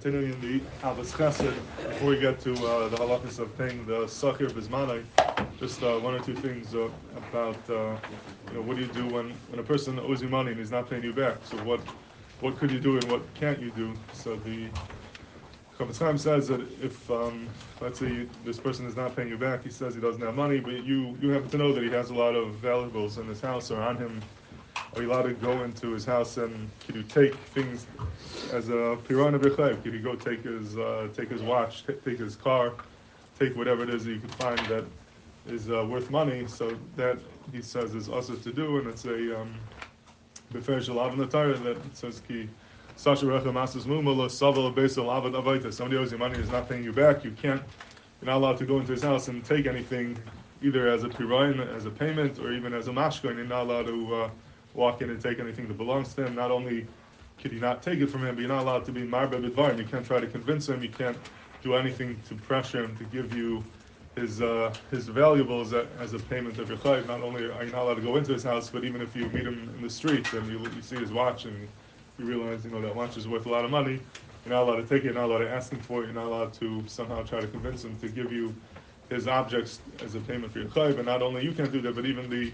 continuing the Ahavas Chesed, before we get to uh, the halachas of paying the Sakir Bismanai, just uh, one or two things uh, about, uh, you know, what do you do when, when a person owes you money and he's not paying you back? So what, what could you do and what can't you do? So the Chaim says that if, um, let's say you, this person is not paying you back, he says he doesn't have money, but you, you happen to know that he has a lot of valuables in his house or on him. Are you allowed to go into his house and can you take things as a pirana b'chayv? Can you go take his, uh, take his watch, ta- take his car, take whatever it is that you can find that is uh, worth money? So that he says is also to do, and it's a um, b'ferish alav in the Torah that says ki Sasha Recha Masas Mumala Saval Besal Avad Avaita. Somebody owes you money is not paying you back. You can't. You're not allowed to go into his house and take anything, either as a pirayin, as a payment, or even as a mashka. And you're not allowed to uh, walk in and take anything that belongs to him. Not only can you not take it from him, but you're not allowed to be marbe bidvar. You can't try to convince him. You can't do anything to pressure him to give you his uh, his valuables as a payment of your chayv. Not only are you not allowed to go into his house, but even if you meet him in the street and you, you see his watch and you realize you know that watch is worth a lot of money, you're not allowed to take it. You're not allowed to ask him for it. You're not allowed to somehow try to convince him to give you his objects as a payment for your chayv. And not only you can't do that, but even the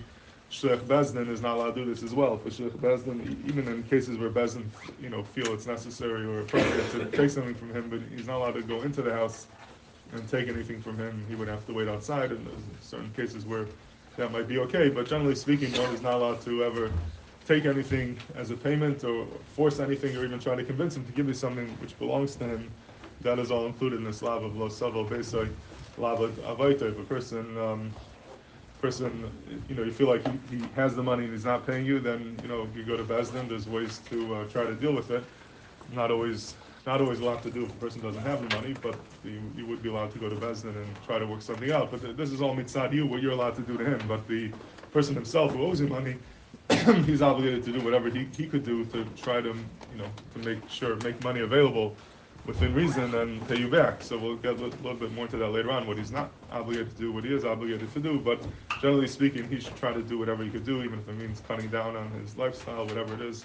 Shlich Bezdin is not allowed to do this as well. For Shlich Bezdin, even in cases where Bezdin, you know, feel it's necessary or appropriate to take something from him, but he's not allowed to go into the house and take anything from him. He would have to wait outside, and there's certain cases where that might be okay. But generally speaking, one is not allowed to ever take anything as a payment or force anything or even try to convince him to give you something which belongs to him. That is all included in this lav of lo savo besoi lav avaita. If a person um, person, you know, you feel like he, he has the money and he's not paying you, then, you know, you go to Bezdin, there's ways to uh, try to deal with it. Not always, not always allowed to do if a person doesn't have the money, but you, you would be allowed to go to Bezdin and try to work something out. But th- this is all mitzad you, what you're allowed to do to him. But the person himself who owes you money, he's obligated to do whatever he, he could do to try to, you know, to make sure, make money available within reason and pay you back. So we'll get a little bit more to that later on, what he's not obligated to do, what he is obligated to do. But generally speaking, he should try to do whatever he could do, even if it means cutting down on his lifestyle, whatever it is,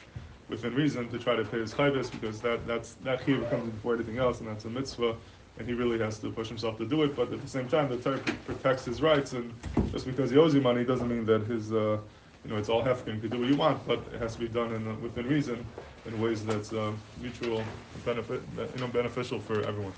within reason, to try to pay his chayvis, because that, that's, that chiyuv comes before anything else, and that's a mitzvah, and he really has to push himself to do it. But at the same time, the Torah protects his rights, and just because he owes you money doesn't mean that his, uh, you know, it's all hefkin, you can do what you want, but it has to be done in, within reason, in ways that's uh, mutual benefit, you know, beneficial for everyone.